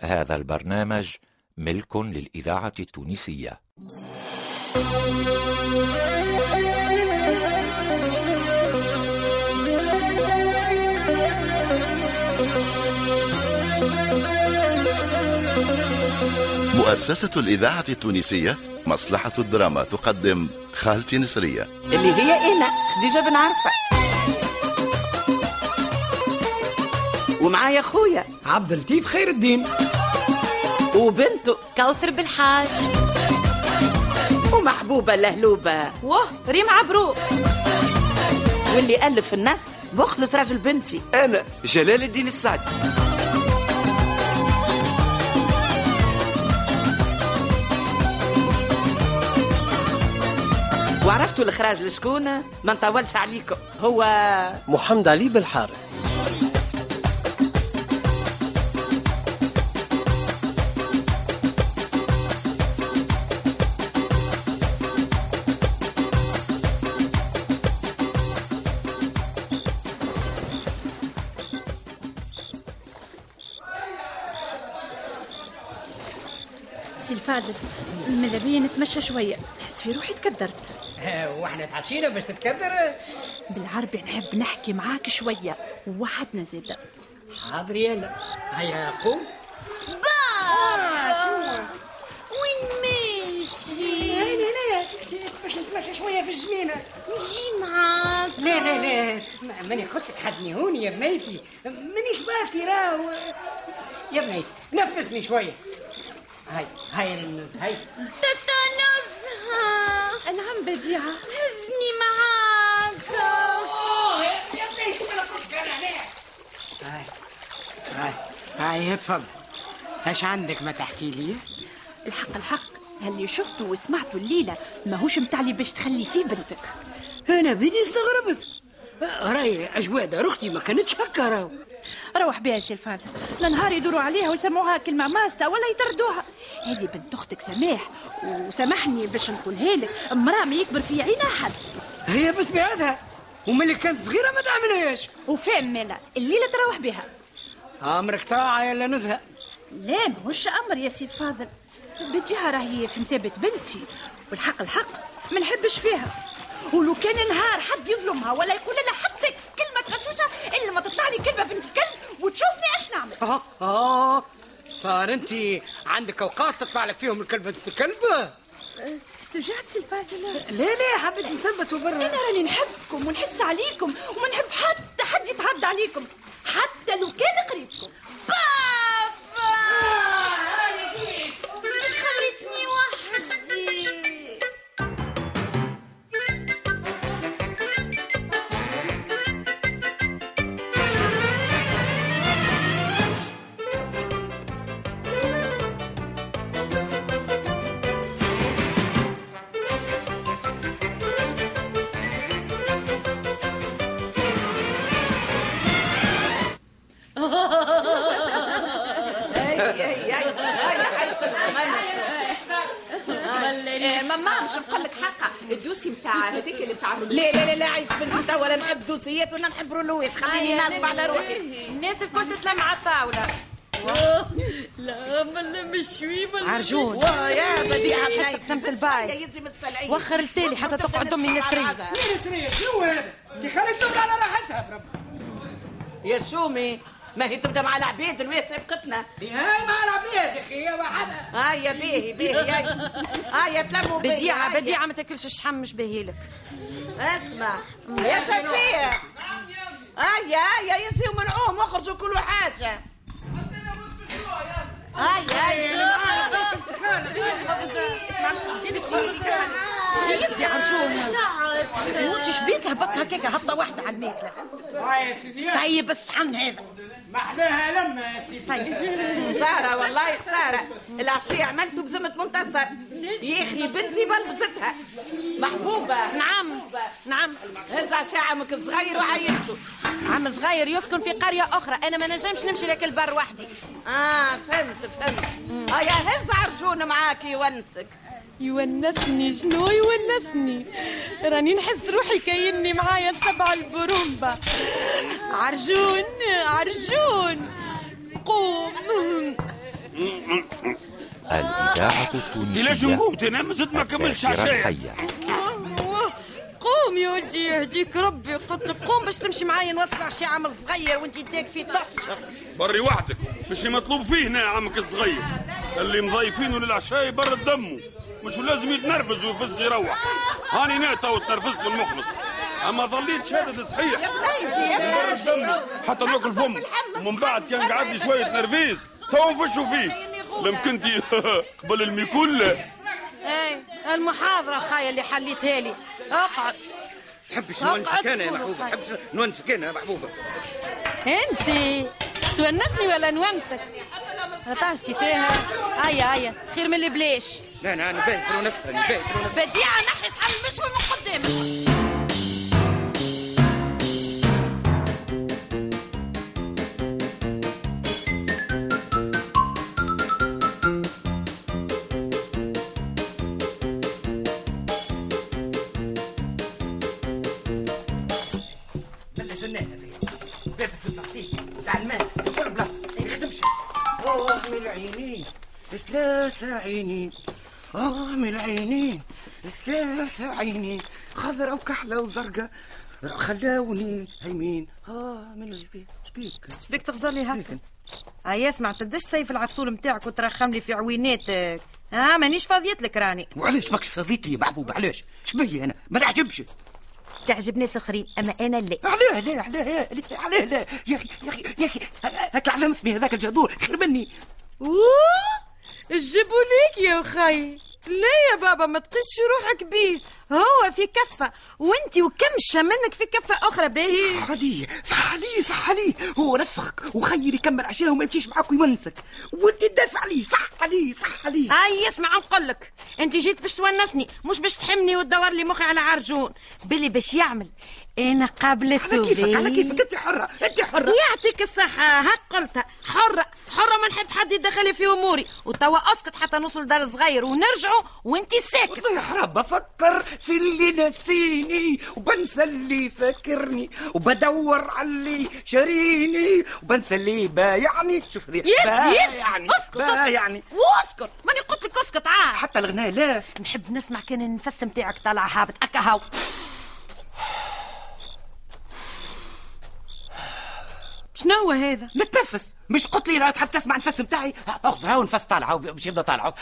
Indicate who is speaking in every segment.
Speaker 1: هذا البرنامج ملك للإذاعة التونسية.
Speaker 2: مؤسسة الإذاعة التونسية مصلحة الدراما تقدم خالتي نسرية.
Speaker 3: اللي هي أنا خديجه بن عرفة. ومعايا خويا
Speaker 4: عبد اللطيف خير الدين.
Speaker 3: وبنته.
Speaker 5: كوثر بالحاج
Speaker 3: ومحبوبة لهلوبة.
Speaker 5: واه ريم عبروق
Speaker 3: واللي ألف النص مخلص راجل بنتي.
Speaker 6: أنا جلال الدين السعدي
Speaker 3: وعرفتوا الإخراج لشكون ما نطولش عليكم. هو
Speaker 4: محمد علي بالحارث
Speaker 7: سي الفاضل. ماذا بيا نتمشى شوية. نحس في روحي تكدرت.
Speaker 8: وإحنا تعشينا باش تتكدر؟
Speaker 7: بالعربي نحب نحكي معاك شوية. وحدنا زيادة
Speaker 8: حاضر يلا. هيا قوم.
Speaker 5: وين ماشي؟
Speaker 8: لا لا باش نتمشى شوية في الجنينة.
Speaker 5: نجي معاك.
Speaker 8: لا لا لا. ما- ماني قلت تحدنيهوني يا بنيتي. مانيش باكي راهو. يا بنيتي نفسني شوية. هاي هاي النوز هاي.
Speaker 5: تاتا نزهة
Speaker 7: نعم بديعة.
Speaker 5: هزني معاك.
Speaker 8: يا بنيتي ما هنا هاي هاي هاي تفضل. إيش عندك ما تحكي لي؟
Speaker 7: الحق الحق. اللي شفته وسمعته الليلة ماهوش متعلي باش تخلي فيه بنتك.
Speaker 8: أنا بدي استغربت. راهي اجواد أختي ما كانتش هكا راهو.
Speaker 7: روح بها سي الفاضل. لنهار يدوروا عليها ويسمعوها كلمة ماسطة ولا يطردوها. هذه بنت أختك سماح وسامحني باش نقولها لك امرأة ما يكبر في عينها حد.
Speaker 8: هي بطبيعتها وملي كانت صغيرة ما تعملهاش.
Speaker 7: وفهم مالا الليلة تروح بها.
Speaker 8: أمرك طاعة يلا نزهة.
Speaker 7: لا ماهوش أمر يا سي الفاضل بديها راهي في مثابة بنتي والحق الحق ما نحبش فيها. ولو كان نهار حد يظلمها ولا يقول لها حتى كلمة غشاشة إلا ما تطلع لي كلمة بنت الكلب وتشوفني إيش نعمل.
Speaker 8: آه آه. صار انت عندك اوقات تطلع لك فيهم الكلب الكلب؟
Speaker 7: رجعت سي الفاضل
Speaker 8: لا لا حبيت نثبت برا
Speaker 7: أنا راني نحبكم ونحس عليكم وما نحب حتى حد يتعدى عليكم حتى لو كان قريبكم.
Speaker 5: بابا
Speaker 3: الدوسي نتاع هذيك اللي بتاع لا لا لا لا عايش بنتي توا ولا نحب دوسيات ولا نحب رولويات خليني نغلب على روحي الناس الكل تسلم على الطاولة.
Speaker 7: لا بلا مشوي بلا
Speaker 9: عرجون
Speaker 3: يا بديعة
Speaker 9: حسك سمت الباي. وخر التالي حتى تقعد أمي نسرية.
Speaker 8: نسرية؟ شو هذا؟ كي خليت تبقى على راحتها برب.
Speaker 3: يا شومي ما هي تبدأ مع العبيد الويس سبقتنا
Speaker 8: هاي مع العبيد يا أخي يا وحدها
Speaker 3: ها يا باهي باهي هاي ها يا. تلموا هاي.
Speaker 9: بديعة ما تاكلش الشحم مش باهيلك
Speaker 3: اسمع. يا شفيع هيا هيا يزيوا منعوهم واخرجوا كلوا حاجة. هيا هيا
Speaker 9: جيز يا عرجون وانت شبيك هبط هكاك هبطة واحدة على الماكلة
Speaker 8: هاي يا سيدي.
Speaker 9: سيب الصحن هذا.
Speaker 8: محلاها لما يا سيدي.
Speaker 9: سيب
Speaker 3: خسارة والله خسارة. العشية عملته بزمة منتصر. يا أخي بنتي بلبستها. محبوبة.
Speaker 9: نعم. نعم.
Speaker 3: هز عشاء عمك الصغير وعينته.
Speaker 9: عم صغير يسكن في قرية أخرى. أنا ما نجمش نمشي لك البر وحدي.
Speaker 3: آه فهمت فهمت. آه يا هز عرجون معاك يونسك
Speaker 9: يونسني شنو يونسني؟ راني نحس روحي كايني معايا سبع البرومبا. عرجون عرجون قوم.
Speaker 1: الإذاعة التونسية
Speaker 10: نقوم تنام زد ما كملش
Speaker 1: الحية.
Speaker 9: قوم يا ولدي يهديك ربي قلت لك قوم باش تمشي معايا نوصل عشاء عم صغير وانت يديك في طحشك
Speaker 10: بري وحدك مش مطلوب فيه هنا يا عمك الصغير. اللي مضيفينه للعشاء يبرد دمه. مش لازم يتنرفز ويفز يروح هاني ناتا وتنرفزت بالمخلص أما ظليت شادد صحيح. حتى ناكل فم. ومن بعد كان قعد لي شوية نرفيز تو نفشوا فيه. لم كنتي قبل الميكول.
Speaker 9: اي المحاضرة خايا اللي حليتها لي. أقعد.
Speaker 11: تحبش نونسك أنا يا
Speaker 9: خير.
Speaker 11: تحبش نونسك أنا يا محبوبة.
Speaker 9: انت تونسني ولا نونسك؟ تعرف كيفاها. هيا هيا. خير من اللي بلاش
Speaker 11: لا لا أنا باهي في الونس أنا باهي في الونس
Speaker 9: بديعة نحي صحن مش من قدامك.
Speaker 11: العينين ثلاثة عينين من العينين ثلاثة عينين خضرة وكحلة وزرقاء خلاوني هيمين. آه من شبيك.
Speaker 9: بيك تغزر لي هكا؟ هيا اسمع تبداش تسيف العسول نتاعك وترخم لي في عويناتك ها مانيش فاضيت لك راني.
Speaker 11: وعلاش ماكش فضيت لي يا محبوب؟ علاش؟ شبيه أنا. ما نعجبش
Speaker 9: تعجب ناس اخرين أما أنا لا.
Speaker 11: علاه لا علاه لا علاه لا يا أخي يا أخي يا أخي هاك العظم اسمي هذاك الجدور خير مني
Speaker 9: أوه! جيبوا ليك يا خي لا يا بابا؟ ما تقيسش روحك بيه. هو في كفة. وانت وكمشة منك في كفة أخرى باهي
Speaker 11: صح عليه صح عليه صح عليه هو رفقك وخير يكمل عشاه وما يمشيش معاك ويونسك. وانت تدافع عليه صح عليه صح عليه
Speaker 9: هاي اسمع نقول لك. انت جيت باش تونسني مش باش تحمني وتدور لي مخي على عرجون. باللي باش يعمل. أنا قابلته
Speaker 11: على كيفك على. كيفك. انت حرة انت حرة.
Speaker 9: يعطيك الصحة. هك قلتها. حرة. حرة ما نحب حد يدخل في أموري. وتوا أسكت حتى نوصل دار صغير ونرجعوا وانت ساكت.
Speaker 11: والله يا حرام بفكر في اللي نسيني وبنسى اللي فاكرني وبدور على اللي شاريني وبنسى اللي بايعني. شوف ذي بايعني
Speaker 9: اسكت
Speaker 11: بايعني.
Speaker 9: واسكت ماني قلت لك اسكت عاد.
Speaker 11: حتى الغناء لا.
Speaker 9: نحب نسمع كان النفس نتاعك طالع هابط أكا هاو. شنو هو هذا؟
Speaker 11: نتنفس. مش قلت لي لا تحب تسمع النفس بتاعي أخذ هاو نفس طالع. هاو باش يبدا طالع. هاو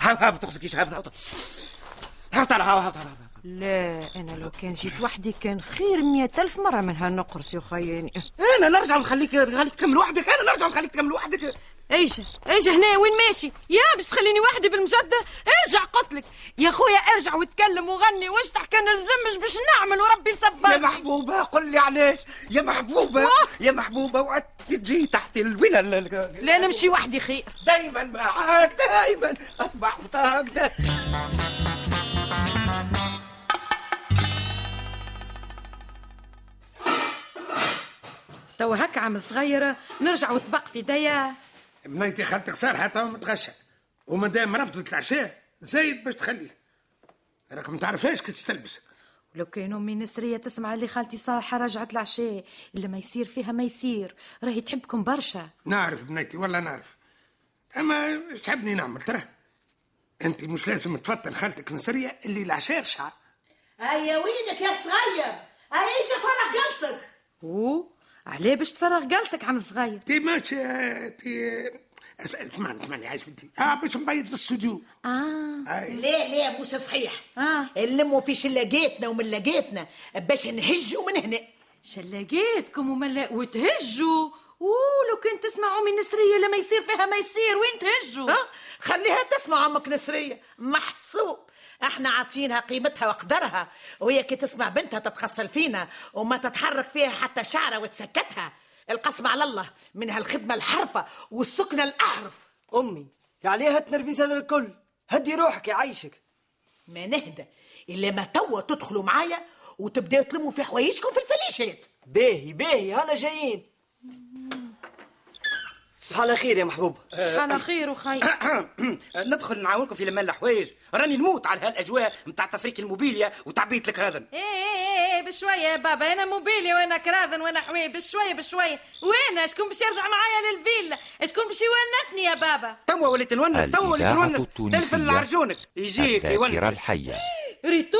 Speaker 11: هاو هاو تخزكيش. هاو هاو طالع. هاو هاو
Speaker 9: لا أنا لو كان جيت وحدي كان خير مية ألف مرة من هالنقرس يا خياني.
Speaker 11: أنا نرجع نخليك نخليك تكمل وحدك. أنا نرجع نخليك تكمل وحدك.
Speaker 9: إيش إيش هنا وين ماشي؟ يا باش تخليني وحدي بالمجدة ارجع قلتلك يا خويا ارجع وتكلم وغني واش تحكي نلزمش باش نعمل وربي
Speaker 11: يا
Speaker 9: يصبرني
Speaker 11: محبوبة قل لي علاش. يا محبوبة يا محبوبة وعدت تجي تحت الوين ال-
Speaker 9: لا نمشي وحدي خير.
Speaker 11: دايما معاك دايما. اتبع خطاك دايما
Speaker 9: توا هكا عم صغيرة نرجع وتبق في ديا
Speaker 12: بنيتي خالتك صالحة تو متغشة وما دام رفضت العشاء زايد باش تخليه. راك ما تعرفهاش كي تستلبس.
Speaker 9: لو كان امي نسرية تسمع اللي خالتي صالحة رجعت العشاء اللي ما يصير فيها ما يصير. راهي تحبكم برشا.
Speaker 12: نعرف بنيتي والله نعرف. أما إيش تحبني نعمل ترى؟ أنت مش لازم تفطن خالتك نسرية اللي العشاء رشعة
Speaker 13: هيا وينك يا صغير؟ هيا إيش فرح جلسك
Speaker 9: اوه علاه باش تفرغ جلسك عم صغير.
Speaker 12: تي ماشي تي أس- أسمعني أسمعني عايش بنتي. آه باش نبيض الاستوديو.
Speaker 9: آه.
Speaker 12: هاي
Speaker 13: لا لا مش صحيح؟
Speaker 9: آه.
Speaker 13: نلموا في شلاقاتنا ومن لقاتنا باش نهجوا من هنا.
Speaker 9: شلاقيتكم وملا وتهجوا. أوه لو كنت تسمع أمي نسرية لما يصير فيها ما يصير. وين تهجوا؟
Speaker 13: ها خليها تسمع عمك نسرية. محسوب. إحنا عاطينها قيمتها وقدرها. وهي كي تسمع بنتها تتخصل فينا وما تتحرك فيها حتى شعرة وتسكتها. القسم على الله من هالخدمة الحرفة والسكنة الأحرف.
Speaker 4: أمي عليها تنرفز هذا الكل. هدي روحك يعيشك
Speaker 13: ما نهدى. إلا ما توا تدخلوا معايا وتبداوا تلموا في حوايجكم في الفليشات.
Speaker 4: باهي باهي هلا جايين. صباح على خير يا محبوب.
Speaker 9: سبحان خير وخير
Speaker 11: ندخل نعاونكم في لمال الحوايج. راني نموت على هالأجواء نتاع تفريك الموبيليا وتعبية الكراذن.
Speaker 9: إيه إيه إيه بشوية يا بابا أنا موبيلي وأنا كراذن وأنا حوي بشوية بشوية. وين شكون باش يرجع معايا للفيلا؟ شكون باش يونسني يا بابا؟
Speaker 11: توا وليت نونس توا وليت نونس. تلفن لعرجونك. يجيك يونس.
Speaker 1: الحية.
Speaker 9: ريتو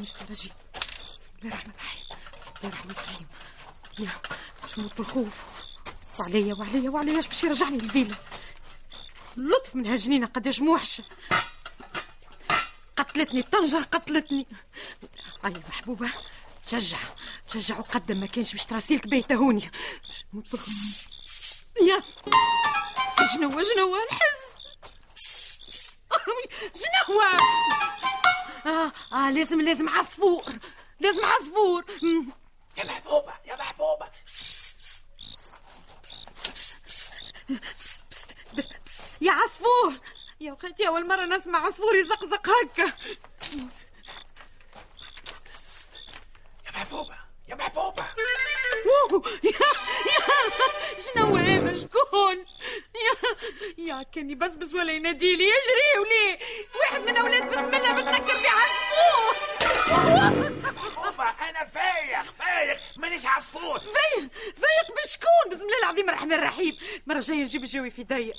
Speaker 9: مش ترجي بسم الله الرحمن الرحيم. بسم الله الرحمن الرحيم. يا شموت بالخوف. وعليا وعليا وعليا. اش باش يرجعني للفيلا؟ لطف من هالجنينه قداش موحشه قتلتني الطنجره قتلتني. اي محبوبة. تشجع تشجع. وقدم ما كانش باش تراسيلك بيته هوني. شموت بالخوف. يا. جنوة جنوة الحز. جنوة آه, آه لازم لازم عصفور. لازم عصفور.
Speaker 11: يا محبوبة يا محبوبة.
Speaker 9: يا عصفور. يا وخيتي أول مرة نسمع عصفور يزقزق هكا.
Speaker 11: يا محبوبة يا محبوبة.
Speaker 9: يا يا شنو هذا؟ شكون؟ يا يا كان يبسبس ولا يناديلي يجري وليه واحد من أولاد بسم الله متنكر في عصفور.
Speaker 11: محبوبة أنا فايق فايق. مانيش عصفور.
Speaker 9: فايق فايق بشكون؟ بسم الله العظيم الرحمن الرحيم. المرة الجاية نجيب الجوي في ضيق.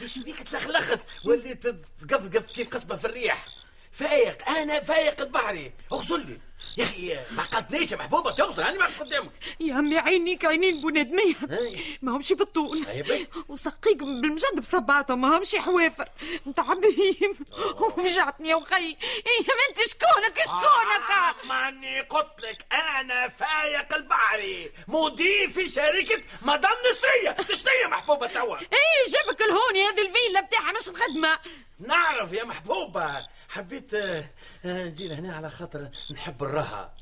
Speaker 14: إيش بيك تلخلخت؟ وليت تقفقف كيف قصبة في الريح. فايق أنا فايق البحري اغسل لي. يا أخي ما عقلتنيش يا محبوبة تغسل. أنا ما قدامك.
Speaker 9: يا عمي عينيك عينين بنادمية ما همش بالطول. وسقيك بالمجد بصبعتهم ما همش حوافر انت عميم وفجعتني يا وخي يا ما انت شكونك؟ شكونك؟
Speaker 14: آه، ماني قلت لك أنا فايق البحري. مدير في شركة مدام نسرية. شنو محبوبة توا.
Speaker 9: إيه جابك الهوني هذه الفيلا بتاعها مش الخدمة.
Speaker 14: نعرف يا محبوبة. حبيت آه، آه، نجي لهنا على خاطر نحب الراحه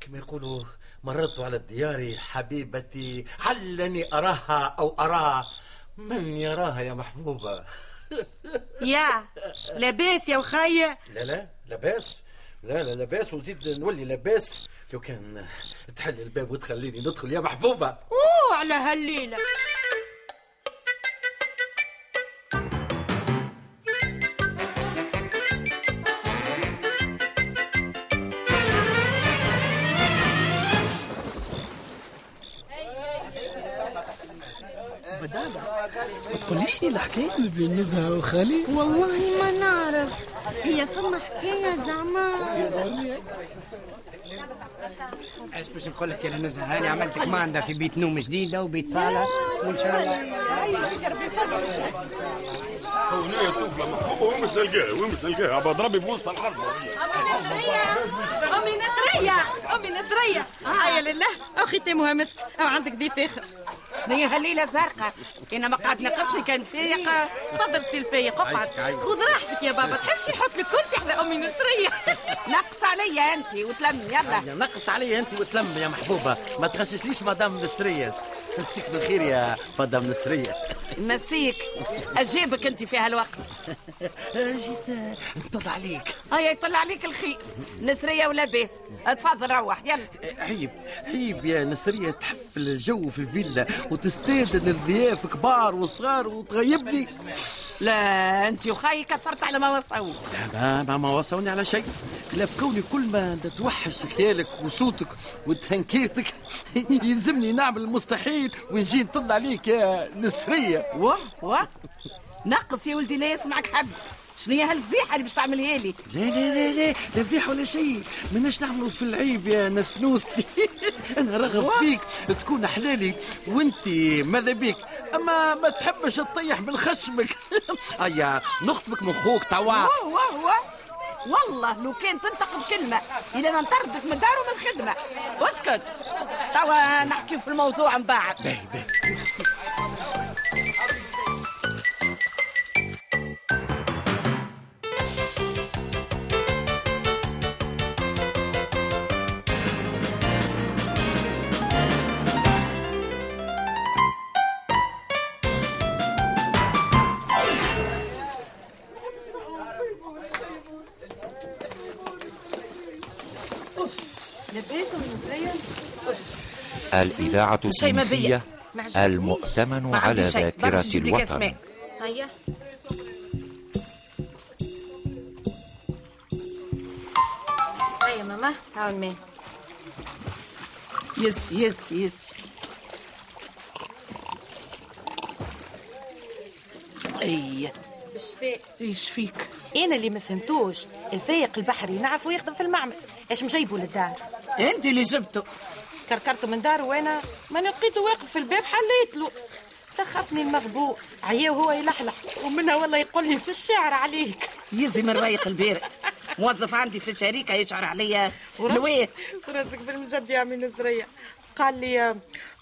Speaker 14: كما يقولوا مررت على الديار حبيبتي علني أراها أو اراه من يراها يا محبوبة؟
Speaker 9: يا لاباس يا وخي
Speaker 14: لا لا لاباس. لا لا لاباس. وزيد نولي لاباس. لو كان تحل الباب وتخليني ندخل يا محبوبة.
Speaker 9: أوه على هالليلة.
Speaker 15: لي الحكاية؟ بين نزهة وخالي
Speaker 5: والله ما نعرف. هي فما حكاية زعما.
Speaker 8: إيش باش نقول لك يا نزهه هاني عملت كماندا في بيت نوم جديدة وبيت صالة؟ وإن شاء الله.
Speaker 10: هنا طفلة محبوبة وين مش نلقاها وين مش نلقاها عباد ربي في وسط الحرب
Speaker 9: أمي نسرية أمي نسرية هيا لله. أو ختامها مسك أو عندك ضيف آخر.
Speaker 3: شنو هي هالليلة زرقاء. إنما قعد نقصني كان فيق
Speaker 9: تفضل سي الفايق اقعد. خذ راحتك يا بابا تحبش نحط لك كرسي حدا أمي نسرية
Speaker 3: نقص عليا أنت وتلم يلا.
Speaker 14: نقص علي انت وتلم يا محبوبة. ما تغششليش مدام نسرية مسيك بالخير يا مدام نسرية
Speaker 3: مسيك أجيبك أنت في هالوقت.
Speaker 14: جيت نطل عليك.
Speaker 3: هيا يطلع عليك الخير نسرية ولاباس تفضل روح يلا.
Speaker 14: عيب عيب يا نسرية تحفل الجو في الفيلا وتستاذن الضياف كبار وصغار وتغيبني.
Speaker 3: لا أنت وخاي كثرت على ما وصلوا
Speaker 14: ما ما, ما وصلني على شيء. خلاف كوني كل ما توحش خيالك وصوتك وتهنكيرتك يلزمني نعمل المستحيل ونجي نطل عليك يا نسرية.
Speaker 3: واه واه. نقص يا ولدي لا يسمعك حد. شنو هي هالفضيحة اللي باش تعملها لي؟
Speaker 14: لا لا لا لا لا فضيحة ولا شيء. ماناش نعملوا في العيب يا نسنوستي أنا رغب فيك تكون حلالي وانت ماذا بيك؟ أما ما تحبش تطيح من خشمك هيا نخطبك من خوك توا.
Speaker 3: والله لو كان تنطق بكلمة إذا ما نطردك من دار ومن الخدمة اسكت. توا نحكي في الموضوع من بعد.
Speaker 14: باهي باهي.
Speaker 1: الإذاعة التونسية. المؤتمن على ذاكرة الوطن.
Speaker 3: هيا.
Speaker 9: ماما هاو الماء
Speaker 3: يس يس يس. اي
Speaker 9: بالشفاء
Speaker 3: إيش فيك؟
Speaker 9: أنا اللي ما فهمتوش. الفايق البحري نعرفه يخدم في المعمل. إيش مجيبه للدار؟
Speaker 3: أنت اللي جبته.
Speaker 9: كركرته من داره وأنا ما لقيته واقف في الباب حليت له. سخفني المغبوء. عيا وهو يلحلح. ومنها والله يقول لي في الشعر عليك.
Speaker 3: يزي من رايق البارد موظف عندي في الشركة يشعر عليا. لويه
Speaker 9: وراسك بالمجد يا عمي نسرية قال لي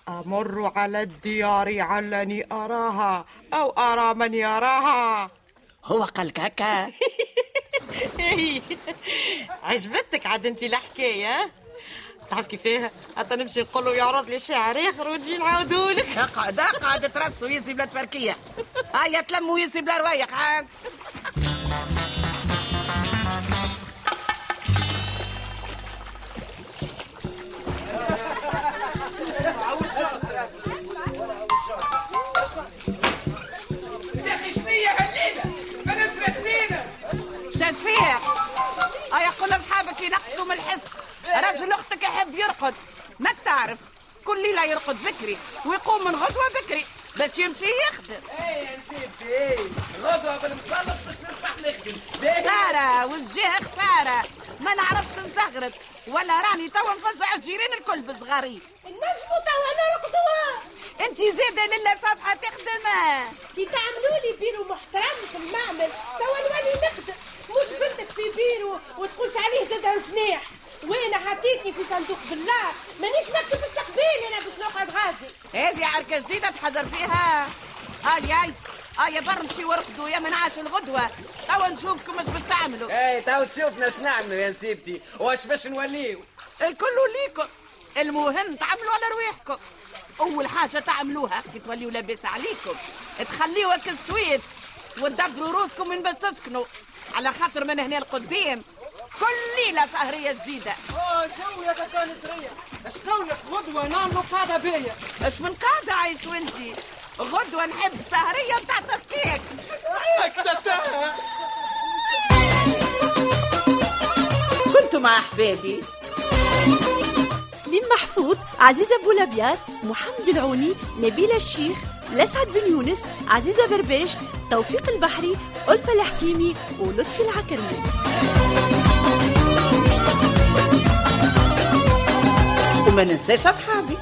Speaker 9: أمر على الديار علني أراها أو أرى من يراها.
Speaker 3: هو قالك هكا
Speaker 9: عجبتك عاد أنت الحكاية؟ تعرف كيفاه حتى نمشي نقول له يعرض لي شعر اخر ونجي نعاودولك
Speaker 3: اقعد اقعد ترسو يزي بلا تفركية. هيا تلموا يزي بلا روايق عاد.
Speaker 16: سرقتينا
Speaker 3: شفيع هيا قول لاصحابك ينقصوا من الحس. رجل أختك يحب يرقد ماك تعرف كل ليلة يرقد بكري ويقوم من غدوة بكري باش يمشي يخدم.
Speaker 16: إيه يا سيدي إيه غدوة بالمسلط باش نسمح نخدم.
Speaker 3: خسارة والجهة خسارة ما نعرفش نزغرد ولا راني توا نفزع الجيران الكل بصغاريت
Speaker 17: نجموا توا نرقدوا.
Speaker 3: انت زيادة لله صبحة تخدم.
Speaker 17: كي تعملوا لي بيرو محترم في المعمل توا نولي نخدم. مش بنتك في بيرو وتخش عليه زاد جناح وين حطيتني في صندوق بالله. مانيش مكتب استقبالي أنا باش نقعد غادي.
Speaker 3: هذه عركة جديدة تحضر فيها. هاي هاي هاي برمشي ورقدوا يا من عاش الغدوة. توا نشوفكم اش باش تعملوا.
Speaker 16: إيه تو تشوفنا اش نعملوا يا سيدتي واش باش نوليو؟
Speaker 3: الكل ليكم المهم تعملوا على رواحكم. أول حاجة تعملوها كي توليوا لاباس عليكم. تخليوها كالسويت وتدبروا روسكم من باش تسكنوا. على خاطر من هنا القدام كل ليله سهريه جديدة.
Speaker 18: آه شو يا كاكا نسرية اش قولك غدوة نعملوا قاعدة بيا.
Speaker 3: اش من قاعدة عايش وانتي غدوة نحب سهرية نتاع تفكيك. كنتوا مع احبابي
Speaker 7: سليم محفوظ عزيزة بولابيار محمد العوني نبيلة الشيخ لسعد بن يونس عزيزة برباش توفيق البحري ألفة الحكيمي ولطفي العكرمي.
Speaker 3: وما ننساش أصحابي.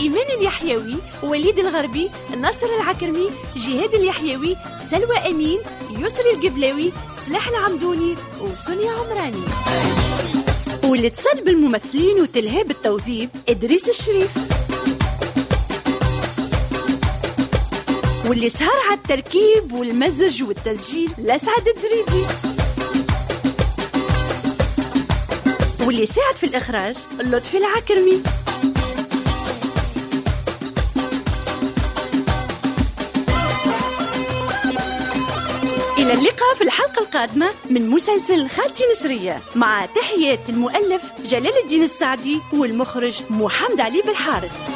Speaker 7: إيمان اليحيوي وليد الغربي ناصر العكرمي جهاد اليحيوي سلوى أمين يسري القبلاوي سلاح العمدوني وسونيا عمراني. واللي اتصل بالممثلين وتلهاب التوظيف إدريس الشريف. واللي سهر على التركيب والمزج والتسجيل لسعد الدريدي. واللي ساعد في الإخراج لطفي العكرمي. إلى اللقاء في الحلقة القادمة من مسلسل خالتي نسرية مع تحيات المؤلف جلال الدين السعدي والمخرج محمد علي بالحارث.